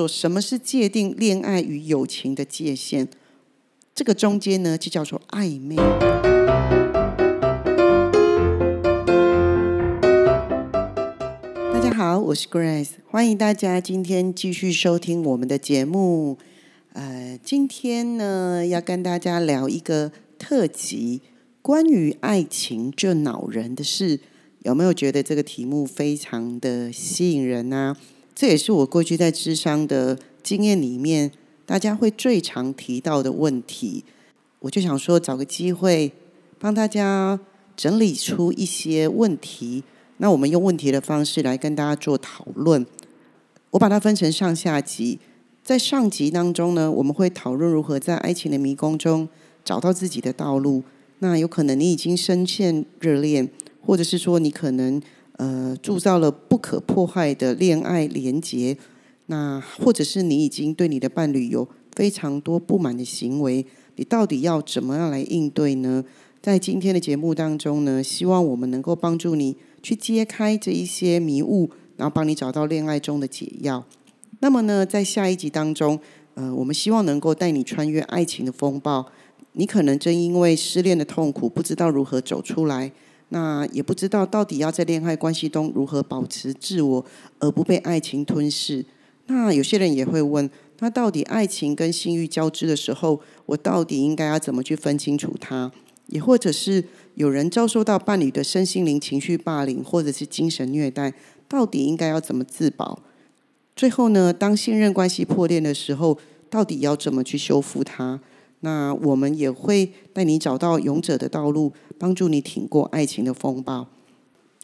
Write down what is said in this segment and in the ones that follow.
说什么是界定恋爱与友情的界限？这个中间呢，就叫做暧昧。大家好，我是 Grace，欢迎大家今天继续收听我们的节目。呃，今天呢，要跟大家聊一个特辑，关于爱情这恼人的事。有没有觉得这个题目非常的吸引人呢？这也是我过去在智商的经验里面，大家会最常提到的问题。我就想说，找个机会帮大家整理出一些问题。那我们用问题的方式来跟大家做讨论。我把它分成上下集。在上集当中呢，我们会讨论如何在爱情的迷宫中找到自己的道路。那有可能你已经深陷热恋，或者是说你可能。呃，铸造了不可破坏的恋爱连结，那或者是你已经对你的伴侣有非常多不满的行为，你到底要怎么样来应对呢？在今天的节目当中呢，希望我们能够帮助你去揭开这一些迷雾，然后帮你找到恋爱中的解药。那么呢，在下一集当中，呃，我们希望能够带你穿越爱情的风暴。你可能正因为失恋的痛苦，不知道如何走出来。那也不知道到底要在恋爱关系中如何保持自我，而不被爱情吞噬。那有些人也会问：那到底爱情跟性欲交织的时候，我到底应该要怎么去分清楚它？也或者是有人遭受到伴侣的身心灵情绪霸凌，或者是精神虐待，到底应该要怎么自保？最后呢，当信任关系破裂的时候，到底要怎么去修复它？那我们也会带你找到勇者的道路，帮助你挺过爱情的风暴。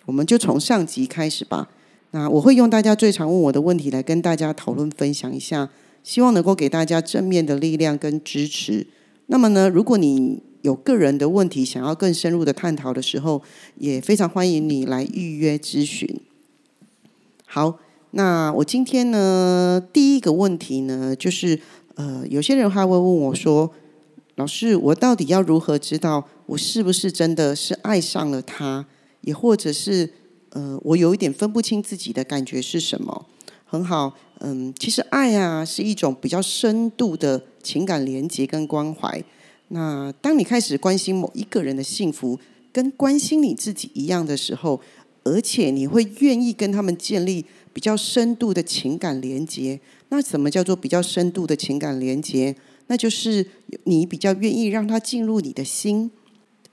我们就从上集开始吧。那我会用大家最常问我的问题来跟大家讨论分享一下，希望能够给大家正面的力量跟支持。那么呢，如果你有个人的问题想要更深入的探讨的时候，也非常欢迎你来预约咨询。好，那我今天呢第一个问题呢，就是呃，有些人还会问我说。老师，我到底要如何知道我是不是真的是爱上了他？也或者是呃，我有一点分不清自己的感觉是什么？很好，嗯，其实爱啊是一种比较深度的情感连接跟关怀。那当你开始关心某一个人的幸福，跟关心你自己一样的时候，而且你会愿意跟他们建立比较深度的情感连接。那什么叫做比较深度的情感连接？那就是你比较愿意让他进入你的心，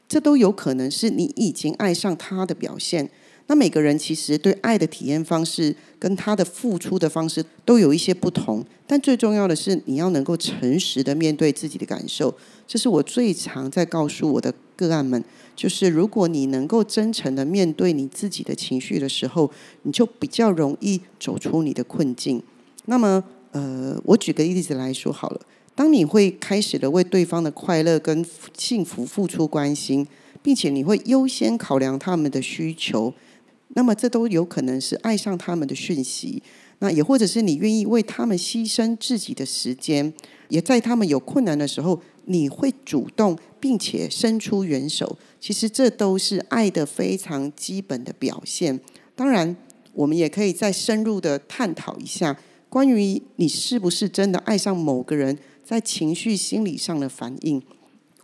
这都有可能是你已经爱上他的表现。那每个人其实对爱的体验方式跟他的付出的方式都有一些不同，但最重要的是你要能够诚实的面对自己的感受。这是我最常在告诉我的个案们，就是如果你能够真诚的面对你自己的情绪的时候，你就比较容易走出你的困境。那么，呃，我举个例子来说好了。当你会开始的为对方的快乐跟幸福付出关心，并且你会优先考量他们的需求，那么这都有可能是爱上他们的讯息。那也或者是你愿意为他们牺牲自己的时间，也在他们有困难的时候，你会主动并且伸出援手。其实这都是爱的非常基本的表现。当然，我们也可以再深入的探讨一下，关于你是不是真的爱上某个人。在情绪心理上的反应，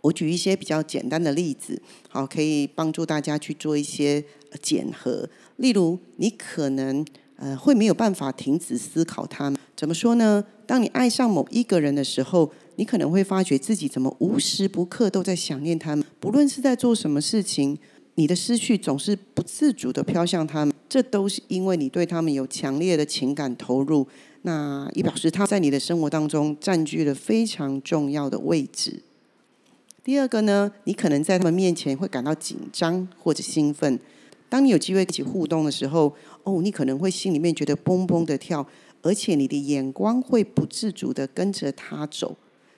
我举一些比较简单的例子，好，可以帮助大家去做一些检核。例如，你可能呃会没有办法停止思考他们。怎么说呢？当你爱上某一个人的时候，你可能会发觉自己怎么无时不刻都在想念他们。不论是在做什么事情，你的思绪总是不自主的飘向他们。这都是因为你对他们有强烈的情感投入。那也表示他在你的生活当中占据了非常重要的位置。第二个呢，你可能在他们面前会感到紧张或者兴奋。当你有机会一起互动的时候，哦，你可能会心里面觉得嘣嘣的跳，而且你的眼光会不自主的跟着他走。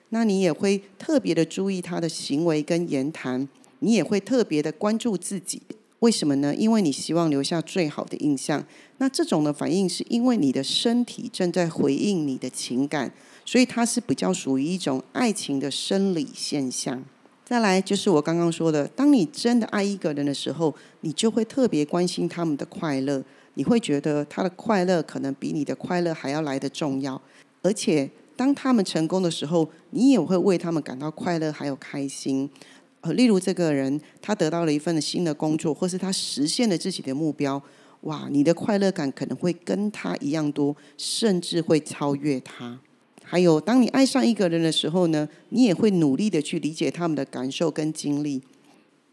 那你也会特别的注意他的行为跟言谈，你也会特别的关注自己。为什么呢？因为你希望留下最好的印象。那这种的反应是因为你的身体正在回应你的情感，所以它是比较属于一种爱情的生理现象。再来就是我刚刚说的，当你真的爱一个人的时候，你就会特别关心他们的快乐，你会觉得他的快乐可能比你的快乐还要来得重要。而且当他们成功的时候，你也会为他们感到快乐还有开心。呃，例如这个人他得到了一份新的工作，或是他实现了自己的目标，哇，你的快乐感可能会跟他一样多，甚至会超越他。还有，当你爱上一个人的时候呢，你也会努力的去理解他们的感受跟经历。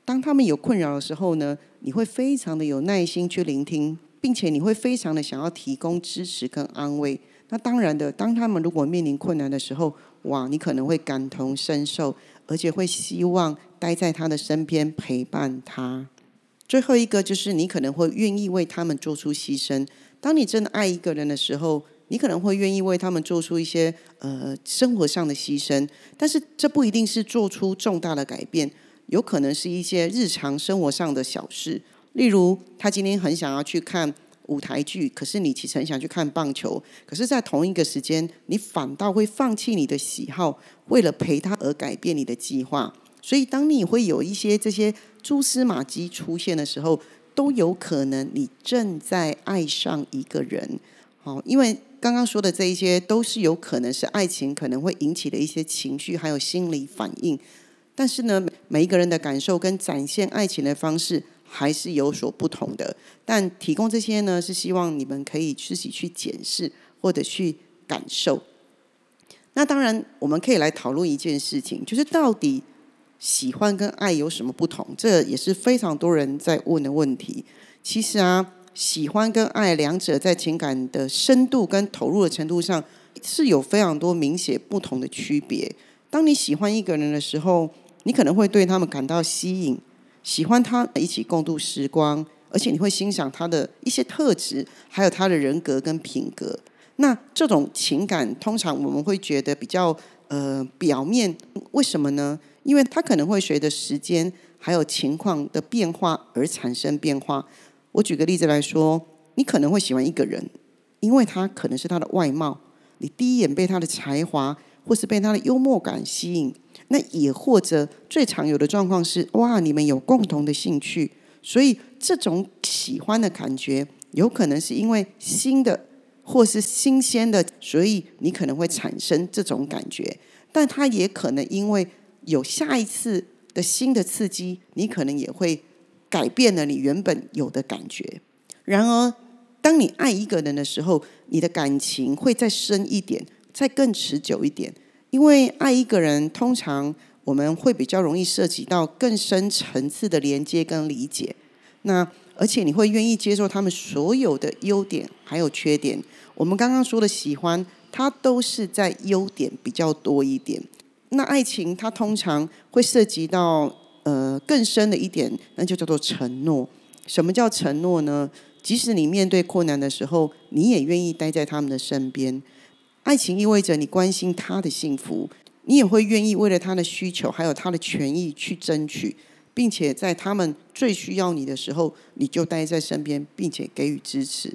当他们有困扰的时候呢，你会非常的有耐心去聆听，并且你会非常的想要提供支持跟安慰。那当然的，当他们如果面临困难的时候，哇，你可能会感同身受，而且会希望待在他的身边陪伴他。最后一个就是你可能会愿意为他们做出牺牲。当你真的爱一个人的时候。你可能会愿意为他们做出一些呃生活上的牺牲，但是这不一定是做出重大的改变，有可能是一些日常生活上的小事。例如，他今天很想要去看舞台剧，可是你其实很想去看棒球，可是，在同一个时间，你反倒会放弃你的喜好，为了陪他而改变你的计划。所以，当你会有一些这些蛛丝马迹出现的时候，都有可能你正在爱上一个人。好，因为。刚刚说的这一些，都是有可能是爱情可能会引起的一些情绪，还有心理反应。但是呢，每一个人的感受跟展现爱情的方式还是有所不同的。但提供这些呢，是希望你们可以自己去检视或者去感受。那当然，我们可以来讨论一件事情，就是到底喜欢跟爱有什么不同？这也是非常多人在问的问题。其实啊。喜欢跟爱两者在情感的深度跟投入的程度上是有非常多明显不同的区别。当你喜欢一个人的时候，你可能会对他们感到吸引，喜欢他一起共度时光，而且你会欣赏他的一些特质，还有他的人格跟品格。那这种情感通常我们会觉得比较呃表面，为什么呢？因为它可能会随着时间还有情况的变化而产生变化。我举个例子来说，你可能会喜欢一个人，因为他可能是他的外貌，你第一眼被他的才华或是被他的幽默感吸引。那也或者最常有的状况是，哇，你们有共同的兴趣，所以这种喜欢的感觉有可能是因为新的或是新鲜的，所以你可能会产生这种感觉。但它也可能因为有下一次的新的刺激，你可能也会。改变了你原本有的感觉。然而，当你爱一个人的时候，你的感情会再深一点，再更持久一点。因为爱一个人，通常我们会比较容易涉及到更深层次的连接跟理解。那而且你会愿意接受他们所有的优点还有缺点。我们刚刚说的喜欢，它都是在优点比较多一点。那爱情，它通常会涉及到。呃，更深的一点，那就叫做承诺。什么叫承诺呢？即使你面对困难的时候，你也愿意待在他们的身边。爱情意味着你关心他的幸福，你也会愿意为了他的需求还有他的权益去争取，并且在他们最需要你的时候，你就待在身边，并且给予支持。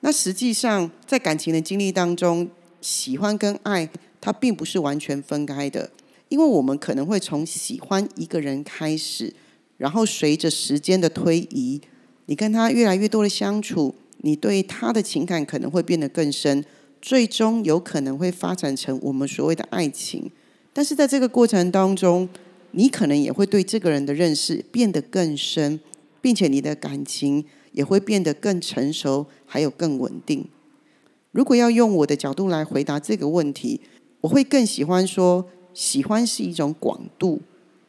那实际上，在感情的经历当中，喜欢跟爱，它并不是完全分开的。因为我们可能会从喜欢一个人开始，然后随着时间的推移，你跟他越来越多的相处，你对他的情感可能会变得更深，最终有可能会发展成我们所谓的爱情。但是在这个过程当中，你可能也会对这个人的认识变得更深，并且你的感情也会变得更成熟，还有更稳定。如果要用我的角度来回答这个问题，我会更喜欢说。喜欢是一种广度，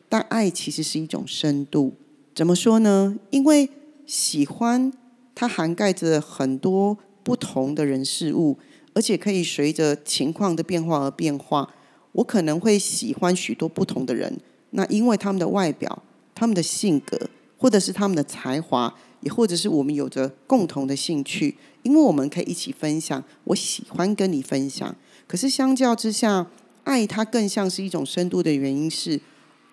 但爱其实是一种深度。怎么说呢？因为喜欢它涵盖着很多不同的人事物，而且可以随着情况的变化而变化。我可能会喜欢许多不同的人，那因为他们的外表、他们的性格，或者是他们的才华，也或者是我们有着共同的兴趣，因为我们可以一起分享。我喜欢跟你分享，可是相较之下。爱它更像是一种深度的原因，是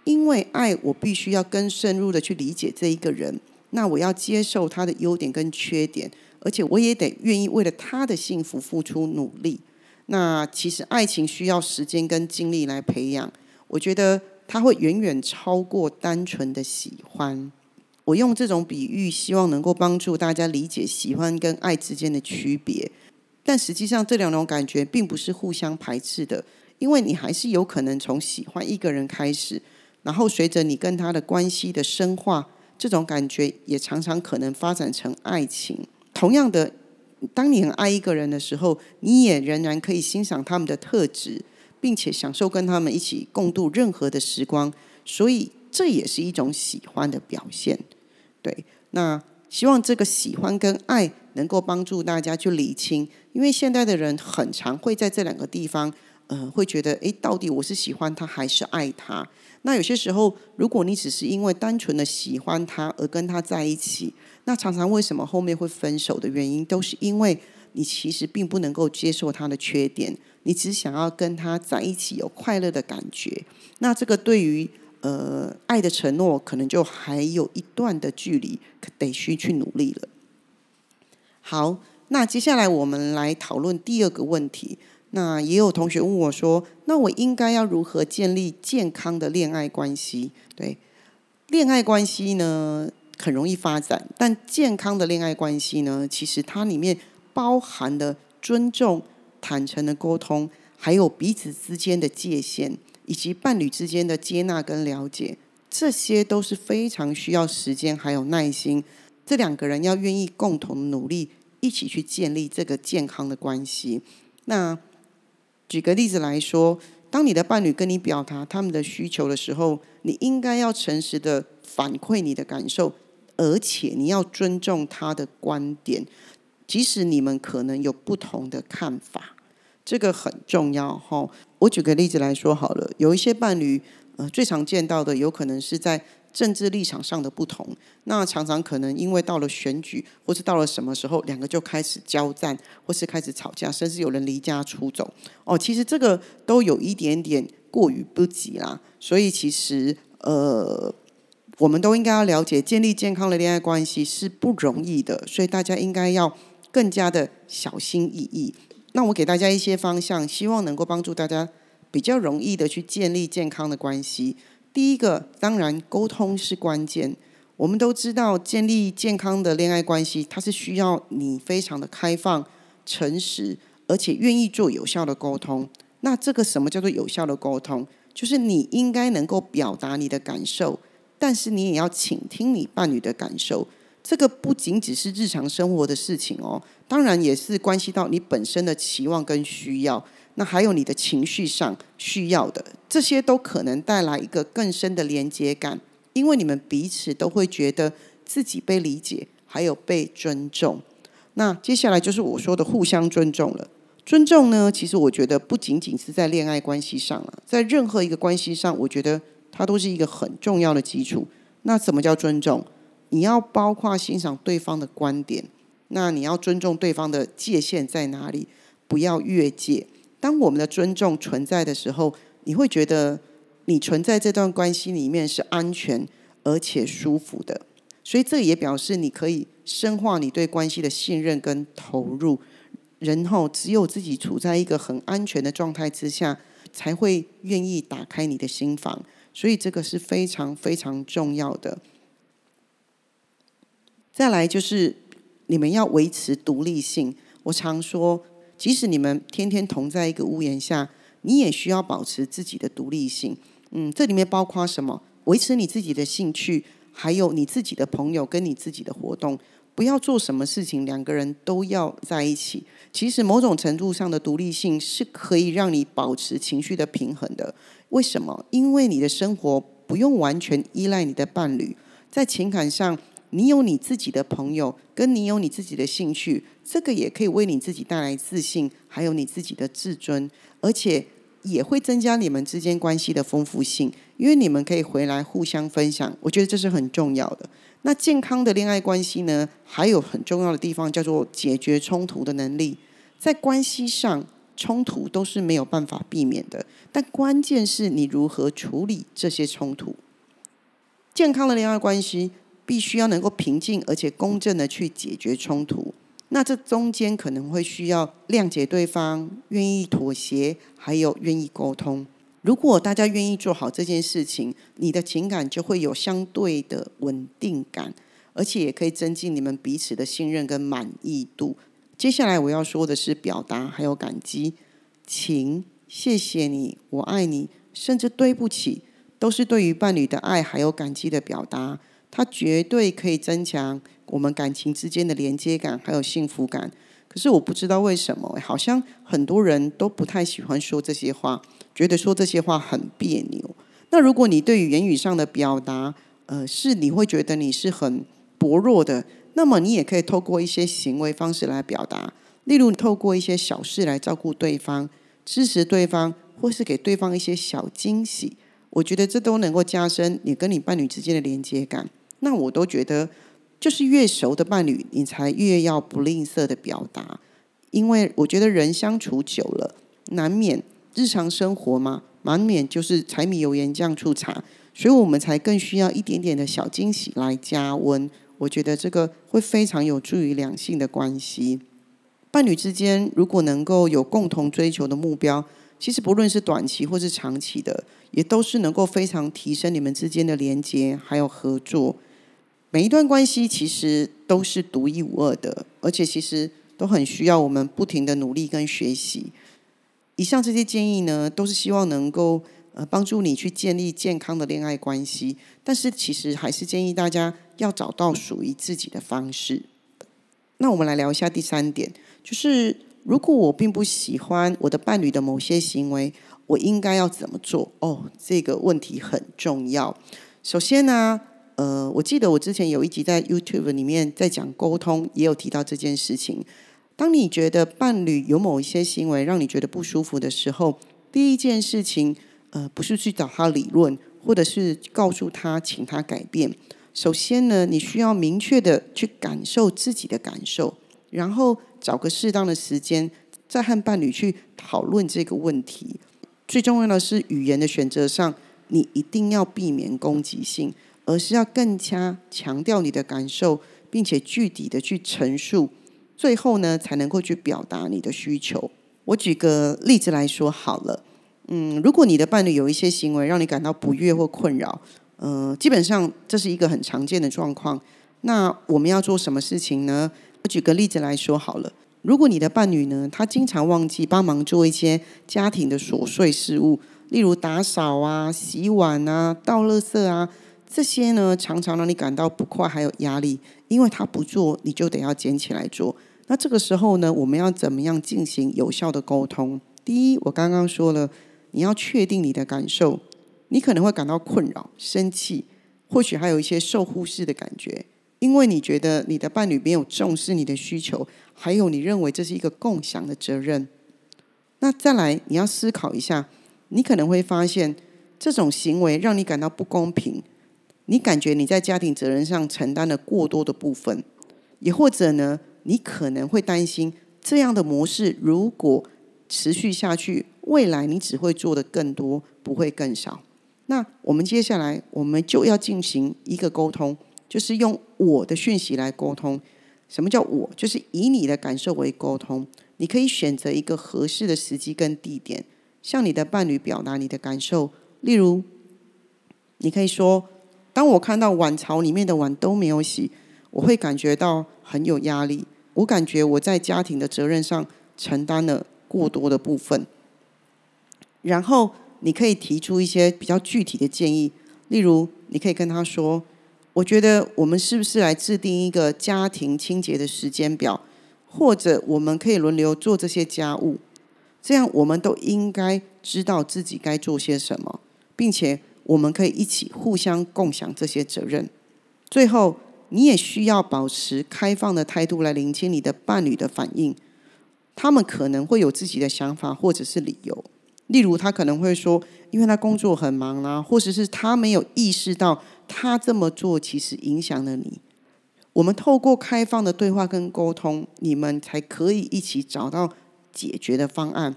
因为爱我必须要更深入的去理解这一个人，那我要接受他的优点跟缺点，而且我也得愿意为了他的幸福付出努力。那其实爱情需要时间跟精力来培养，我觉得它会远远超过单纯的喜欢。我用这种比喻，希望能够帮助大家理解喜欢跟爱之间的区别。但实际上这两种感觉并不是互相排斥的，因为你还是有可能从喜欢一个人开始，然后随着你跟他的关系的深化，这种感觉也常常可能发展成爱情。同样的，当你很爱一个人的时候，你也仍然可以欣赏他们的特质，并且享受跟他们一起共度任何的时光。所以这也是一种喜欢的表现。对，那希望这个喜欢跟爱能够帮助大家去理清，因为现在的人很常会在这两个地方，呃，会觉得，诶，到底我是喜欢他还是爱他？那有些时候，如果你只是因为单纯的喜欢他而跟他在一起，那常常为什么后面会分手的原因，都是因为你其实并不能够接受他的缺点，你只想要跟他在一起有快乐的感觉。那这个对于呃，爱的承诺可能就还有一段的距离，得需去努力了。好，那接下来我们来讨论第二个问题。那也有同学问我说：“那我应该要如何建立健康的恋爱关系？”对，恋爱关系呢很容易发展，但健康的恋爱关系呢，其实它里面包含的尊重、坦诚的沟通，还有彼此之间的界限。以及伴侣之间的接纳跟了解，这些都是非常需要时间还有耐心。这两个人要愿意共同努力，一起去建立这个健康的关系。那举个例子来说，当你的伴侣跟你表达他们的需求的时候，你应该要诚实的反馈你的感受，而且你要尊重他的观点，即使你们可能有不同的看法。这个很重要哈。我举个例子来说好了，有一些伴侣，呃，最常见到的有可能是在政治立场上的不同，那常常可能因为到了选举，或是到了什么时候，两个就开始交战，或是开始吵架，甚至有人离家出走。哦，其实这个都有一点点过于不及啦。所以其实，呃，我们都应该要了解，建立健康的恋爱关系是不容易的，所以大家应该要更加的小心翼翼。那我给大家一些方向，希望能够帮助大家比较容易的去建立健康的关系。第一个，当然沟通是关键。我们都知道，建立健康的恋爱关系，它是需要你非常的开放、诚实，而且愿意做有效的沟通。那这个什么叫做有效的沟通？就是你应该能够表达你的感受，但是你也要倾听你伴侣的感受。这个不仅只是日常生活的事情哦，当然也是关系到你本身的期望跟需要，那还有你的情绪上需要的，这些都可能带来一个更深的连接感，因为你们彼此都会觉得自己被理解，还有被尊重。那接下来就是我说的互相尊重了。尊重呢，其实我觉得不仅仅是在恋爱关系上了，在任何一个关系上，我觉得它都是一个很重要的基础。那什么叫尊重？你要包括欣赏对方的观点，那你要尊重对方的界限在哪里，不要越界。当我们的尊重存在的时候，你会觉得你存在这段关系里面是安全而且舒服的。所以这也表示你可以深化你对关系的信任跟投入。然后只有自己处在一个很安全的状态之下，才会愿意打开你的心房。所以这个是非常非常重要的。再来就是你们要维持独立性。我常说，即使你们天天同在一个屋檐下，你也需要保持自己的独立性。嗯，这里面包括什么？维持你自己的兴趣，还有你自己的朋友跟你自己的活动。不要做什么事情两个人都要在一起。其实某种程度上的独立性是可以让你保持情绪的平衡的。为什么？因为你的生活不用完全依赖你的伴侣，在情感上。你有你自己的朋友，跟你有你自己的兴趣，这个也可以为你自己带来自信，还有你自己的自尊，而且也会增加你们之间关系的丰富性，因为你们可以回来互相分享。我觉得这是很重要的。那健康的恋爱关系呢，还有很重要的地方叫做解决冲突的能力。在关系上，冲突都是没有办法避免的，但关键是你如何处理这些冲突。健康的恋爱关系。必须要能够平静而且公正的去解决冲突，那这中间可能会需要谅解对方、愿意妥协，还有愿意沟通。如果大家愿意做好这件事情，你的情感就会有相对的稳定感，而且也可以增进你们彼此的信任跟满意度。接下来我要说的是表达还有感激，请、谢谢你、我爱你，甚至对不起，都是对于伴侣的爱还有感激的表达。它绝对可以增强我们感情之间的连接感还有幸福感。可是我不知道为什么，好像很多人都不太喜欢说这些话，觉得说这些话很别扭。那如果你对于言语上的表达，呃，是你会觉得你是很薄弱的，那么你也可以透过一些行为方式来表达，例如透过一些小事来照顾对方、支持对方，或是给对方一些小惊喜。我觉得这都能够加深你跟你伴侣之间的连接感。那我都觉得，就是越熟的伴侣，你才越要不吝啬的表达，因为我觉得人相处久了，难免日常生活嘛。难免就是柴米油盐酱醋茶，所以我们才更需要一点点的小惊喜来加温。我觉得这个会非常有助于两性的关系。伴侣之间如果能够有共同追求的目标，其实不论是短期或是长期的，也都是能够非常提升你们之间的连接还有合作。每一段关系其实都是独一无二的，而且其实都很需要我们不停的努力跟学习。以上这些建议呢，都是希望能够呃帮助你去建立健康的恋爱关系。但是其实还是建议大家要找到属于自己的方式。那我们来聊一下第三点，就是如果我并不喜欢我的伴侣的某些行为，我应该要怎么做？哦，这个问题很重要。首先呢，呃，我记得我之前有一集在 YouTube 里面在讲沟通，也有提到这件事情。当你觉得伴侣有某一些行为让你觉得不舒服的时候，第一件事情，呃，不是去找他理论，或者是告诉他，请他改变。首先呢，你需要明确的去感受自己的感受，然后找个适当的时间，再和伴侣去讨论这个问题。最重要的是，语言的选择上，你一定要避免攻击性，而是要更加强调你的感受，并且具体的去陈述。最后呢，才能够去表达你的需求。我举个例子来说好了，嗯，如果你的伴侣有一些行为让你感到不悦或困扰，呃，基本上这是一个很常见的状况。那我们要做什么事情呢？我举个例子来说好了，如果你的伴侣呢，他经常忘记帮忙做一些家庭的琐碎事务，例如打扫啊、洗碗啊、倒垃圾啊，这些呢，常常让你感到不快还有压力，因为他不做，你就得要捡起来做。那这个时候呢，我们要怎么样进行有效的沟通？第一，我刚刚说了，你要确定你的感受，你可能会感到困扰、生气，或许还有一些受忽视的感觉，因为你觉得你的伴侣没有重视你的需求，还有你认为这是一个共享的责任。那再来，你要思考一下，你可能会发现这种行为让你感到不公平，你感觉你在家庭责任上承担了过多的部分，也或者呢？你可能会担心这样的模式如果持续下去，未来你只会做的更多，不会更少。那我们接下来我们就要进行一个沟通，就是用我的讯息来沟通。什么叫我？就是以你的感受为沟通。你可以选择一个合适的时机跟地点，向你的伴侣表达你的感受。例如，你可以说：“当我看到碗槽里面的碗都没有洗，我会感觉到很有压力。”我感觉我在家庭的责任上承担了过多的部分，然后你可以提出一些比较具体的建议，例如你可以跟他说：“我觉得我们是不是来制定一个家庭清洁的时间表，或者我们可以轮流做这些家务，这样我们都应该知道自己该做些什么，并且我们可以一起互相共享这些责任。”最后。你也需要保持开放的态度来聆听你的伴侣的反应，他们可能会有自己的想法或者是理由。例如，他可能会说，因为他工作很忙啊，或者是他没有意识到他这么做其实影响了你。我们透过开放的对话跟沟通，你们才可以一起找到解决的方案。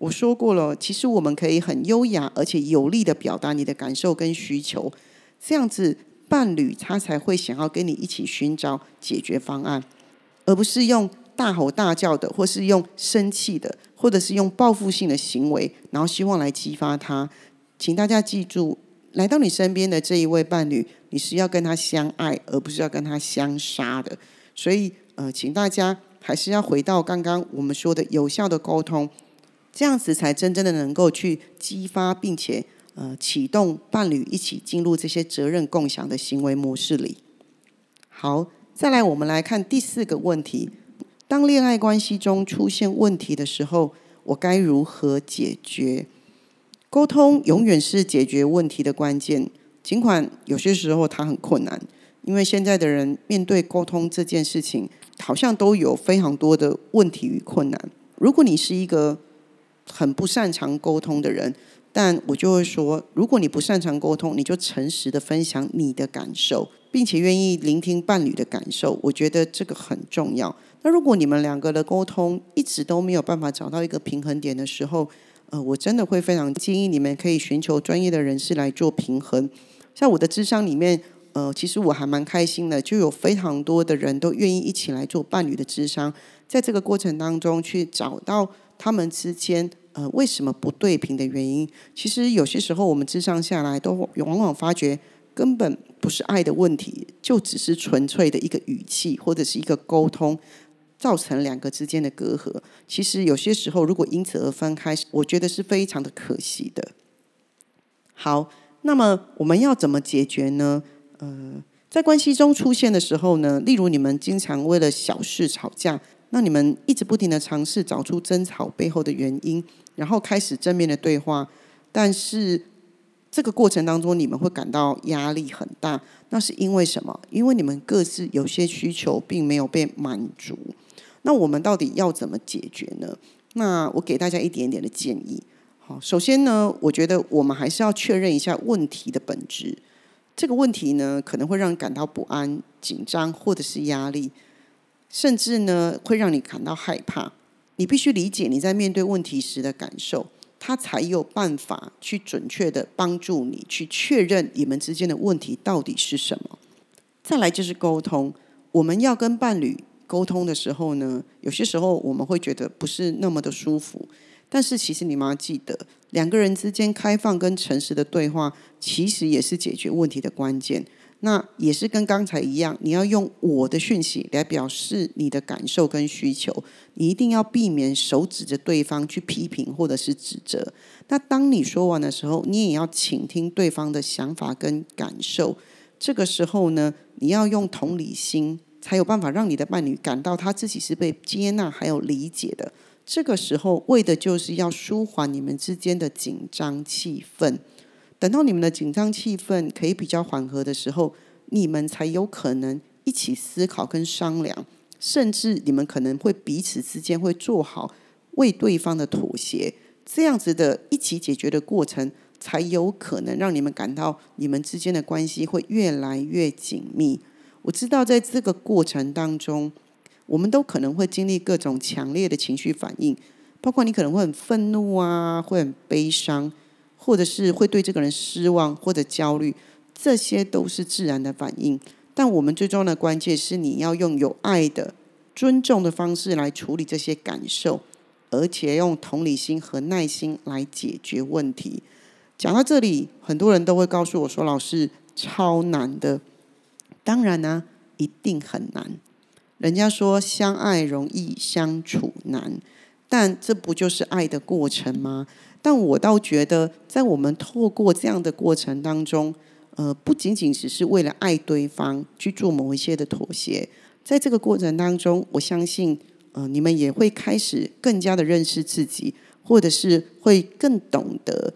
我说过了，其实我们可以很优雅而且有力的表达你的感受跟需求，这样子。伴侣他才会想要跟你一起寻找解决方案，而不是用大吼大叫的，或是用生气的，或者是用报复性的行为，然后希望来激发他。请大家记住，来到你身边的这一位伴侣，你是要跟他相爱，而不是要跟他相杀的。所以，呃，请大家还是要回到刚刚我们说的有效的沟通，这样子才真正的能够去激发，并且呃启动伴侣一起进入这些责任共享的行为模式里。好，再来我们来看第四个问题：当恋爱关系中出现问题的时候，我该如何解决？沟通永远是解决问题的关键，尽管有些时候它很困难，因为现在的人面对沟通这件事情，好像都有非常多的问题与困难。如果你是一个很不擅长沟通的人，但我就会说，如果你不擅长沟通，你就诚实的分享你的感受，并且愿意聆听伴侣的感受，我觉得这个很重要。那如果你们两个的沟通一直都没有办法找到一个平衡点的时候，呃，我真的会非常建议你们可以寻求专业的人士来做平衡。像我的智商里面，呃，其实我还蛮开心的，就有非常多的人都愿意一起来做伴侣的智商，在这个过程当中去找到他们之间呃为什么不对平的原因。其实有些时候我们智商下来，都往往发觉根本不是爱的问题，就只是纯粹的一个语气或者是一个沟通。造成两个之间的隔阂，其实有些时候如果因此而分开，我觉得是非常的可惜的。好，那么我们要怎么解决呢？呃，在关系中出现的时候呢，例如你们经常为了小事吵架，那你们一直不停的尝试找出争吵背后的原因，然后开始正面的对话，但是这个过程当中你们会感到压力很大，那是因为什么？因为你们各自有些需求并没有被满足。那我们到底要怎么解决呢？那我给大家一点点的建议。好，首先呢，我觉得我们还是要确认一下问题的本质。这个问题呢，可能会让人感到不安、紧张，或者是压力，甚至呢，会让你感到害怕。你必须理解你在面对问题时的感受，他才有办法去准确的帮助你去确认你们之间的问题到底是什么。再来就是沟通，我们要跟伴侣。沟通的时候呢，有些时候我们会觉得不是那么的舒服，但是其实你们要记得，两个人之间开放跟诚实的对话，其实也是解决问题的关键。那也是跟刚才一样，你要用我的讯息来表示你的感受跟需求，你一定要避免手指着对方去批评或者是指责。那当你说完的时候，你也要倾听对方的想法跟感受。这个时候呢，你要用同理心。才有办法让你的伴侣感到他自己是被接纳还有理解的。这个时候，为的就是要舒缓你们之间的紧张气氛。等到你们的紧张气氛可以比较缓和的时候，你们才有可能一起思考跟商量，甚至你们可能会彼此之间会做好为对方的妥协。这样子的一起解决的过程，才有可能让你们感到你们之间的关系会越来越紧密。我知道，在这个过程当中，我们都可能会经历各种强烈的情绪反应，包括你可能会很愤怒啊，会很悲伤，或者是会对这个人失望或者焦虑，这些都是自然的反应。但我们最重要的关键是，你要用有爱的、尊重的方式来处理这些感受，而且用同理心和耐心来解决问题。讲到这里，很多人都会告诉我说：“老师，超难的。”当然呢，一定很难。人家说相爱容易相处难，但这不就是爱的过程吗？但我倒觉得，在我们透过这样的过程当中，呃，不仅仅只是为了爱对方去做某一些的妥协，在这个过程当中，我相信，呃，你们也会开始更加的认识自己，或者是会更懂得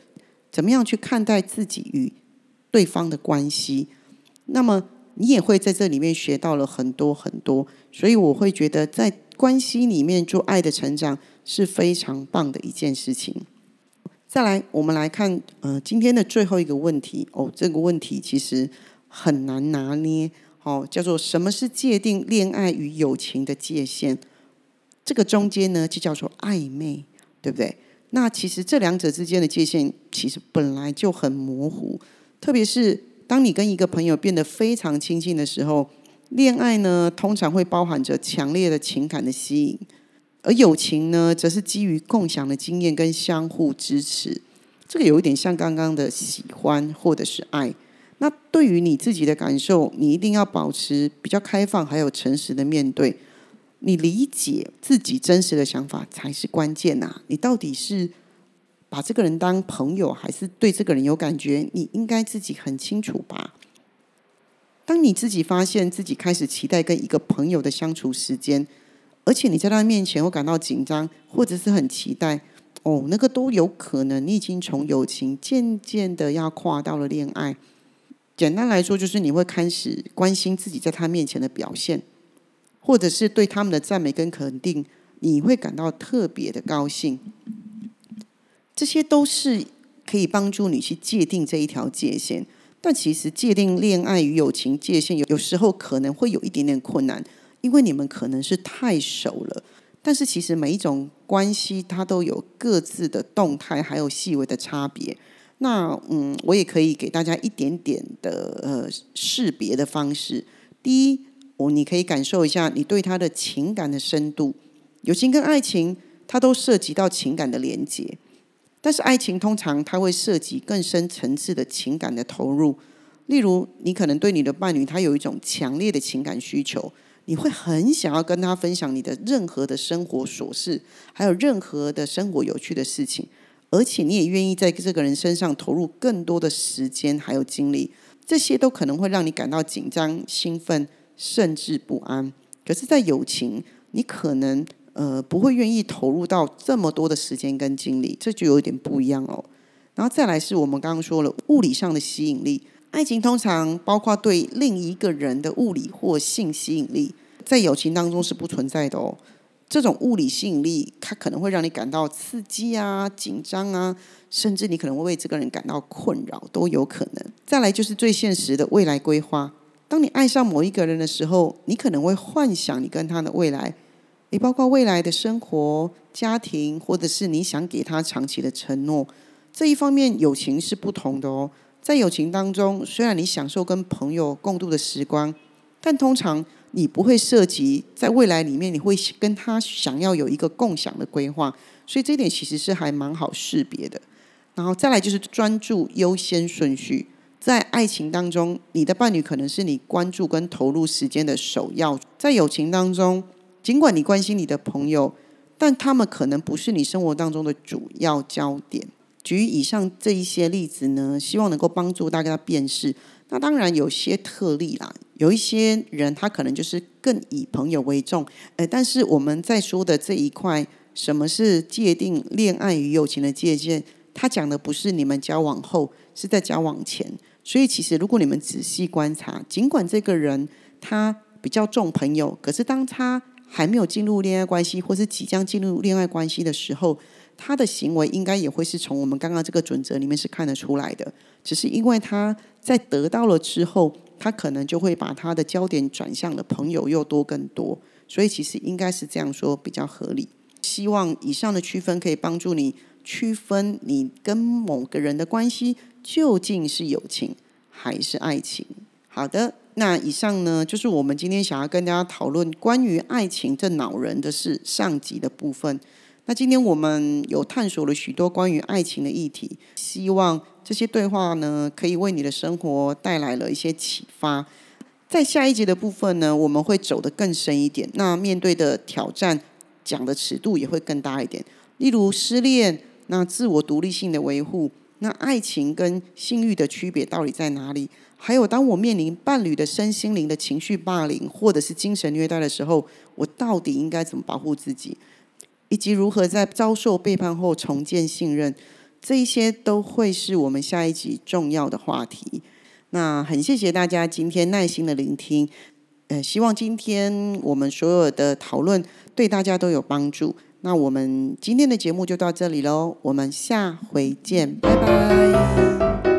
怎么样去看待自己与对方的关系。那么。你也会在这里面学到了很多很多，所以我会觉得在关系里面做爱的成长是非常棒的一件事情。再来，我们来看呃今天的最后一个问题哦，这个问题其实很难拿捏哦，叫做什么是界定恋爱与友情的界限？这个中间呢就叫做暧昧，对不对？那其实这两者之间的界限其实本来就很模糊，特别是。当你跟一个朋友变得非常亲近的时候，恋爱呢通常会包含着强烈的情感的吸引，而友情呢则是基于共享的经验跟相互支持。这个有一点像刚刚的喜欢或者是爱。那对于你自己的感受，你一定要保持比较开放还有诚实的面对。你理解自己真实的想法才是关键呐。你到底是把这个人当朋友，还是对这个人有感觉？你应该自己很清楚吧。当你自己发现自己开始期待跟一个朋友的相处时间，而且你在他面前会感到紧张，或者是很期待，哦，那个都有可能，你已经从友情渐渐的要跨到了恋爱。简单来说，就是你会开始关心自己在他面前的表现，或者是对他们的赞美跟肯定，你会感到特别的高兴。这些都是可以帮助你去界定这一条界限。但其实界定恋爱与友情界限，有有时候可能会有一点点困难，因为你们可能是太熟了。但是其实每一种关系，它都有各自的动态，还有细微的差别。那嗯，我也可以给大家一点点的呃识别的方式。第一，我你可以感受一下你对他的情感的深度。友情跟爱情，它都涉及到情感的连接。但是爱情通常它会涉及更深层次的情感的投入，例如你可能对你的伴侣他有一种强烈的情感需求，你会很想要跟他分享你的任何的生活琐事，还有任何的生活有趣的事情，而且你也愿意在这个人身上投入更多的时间还有精力，这些都可能会让你感到紧张、兴奋，甚至不安。可是，在友情，你可能。呃，不会愿意投入到这么多的时间跟精力，这就有点不一样哦。然后再来是我们刚刚说了物理上的吸引力，爱情通常包括对另一个人的物理或性吸引力，在友情当中是不存在的哦。这种物理吸引力，它可能会让你感到刺激啊、紧张啊，甚至你可能会为这个人感到困扰，都有可能。再来就是最现实的未来规划，当你爱上某一个人的时候，你可能会幻想你跟他的未来。也包括未来的生活、家庭，或者是你想给他长期的承诺。这一方面，友情是不同的哦。在友情当中，虽然你享受跟朋友共度的时光，但通常你不会涉及在未来里面，你会跟他想要有一个共享的规划。所以这一点其实是还蛮好识别的。然后再来就是专注优先顺序，在爱情当中，你的伴侣可能是你关注跟投入时间的首要。在友情当中，尽管你关心你的朋友，但他们可能不是你生活当中的主要焦点。举以上这一些例子呢，希望能够帮助大家辨识。那当然有些特例啦，有一些人他可能就是更以朋友为重。呃，但是我们在说的这一块，什么是界定恋爱与友情的界限？他讲的不是你们交往后，是在交往前。所以其实如果你们仔细观察，尽管这个人他比较重朋友，可是当他还没有进入恋爱关系，或是即将进入恋爱关系的时候，他的行为应该也会是从我们刚刚这个准则里面是看得出来的。只是因为他在得到了之后，他可能就会把他的焦点转向了朋友又多更多，所以其实应该是这样说比较合理。希望以上的区分可以帮助你区分你跟某个人的关系究竟是友情还是爱情。好的。那以上呢，就是我们今天想要跟大家讨论关于爱情这恼人的事上集的部分。那今天我们有探索了许多关于爱情的议题，希望这些对话呢，可以为你的生活带来了一些启发。在下一节的部分呢，我们会走得更深一点，那面对的挑战讲的尺度也会更大一点。例如失恋，那自我独立性的维护，那爱情跟性欲的区别到底在哪里？还有，当我面临伴侣的身心灵的情绪霸凌，或者是精神虐待的时候，我到底应该怎么保护自己，以及如何在遭受背叛后重建信任，这一些都会是我们下一集重要的话题。那很谢谢大家今天耐心的聆听，呃，希望今天我们所有的讨论对大家都有帮助。那我们今天的节目就到这里喽，我们下回见，拜拜。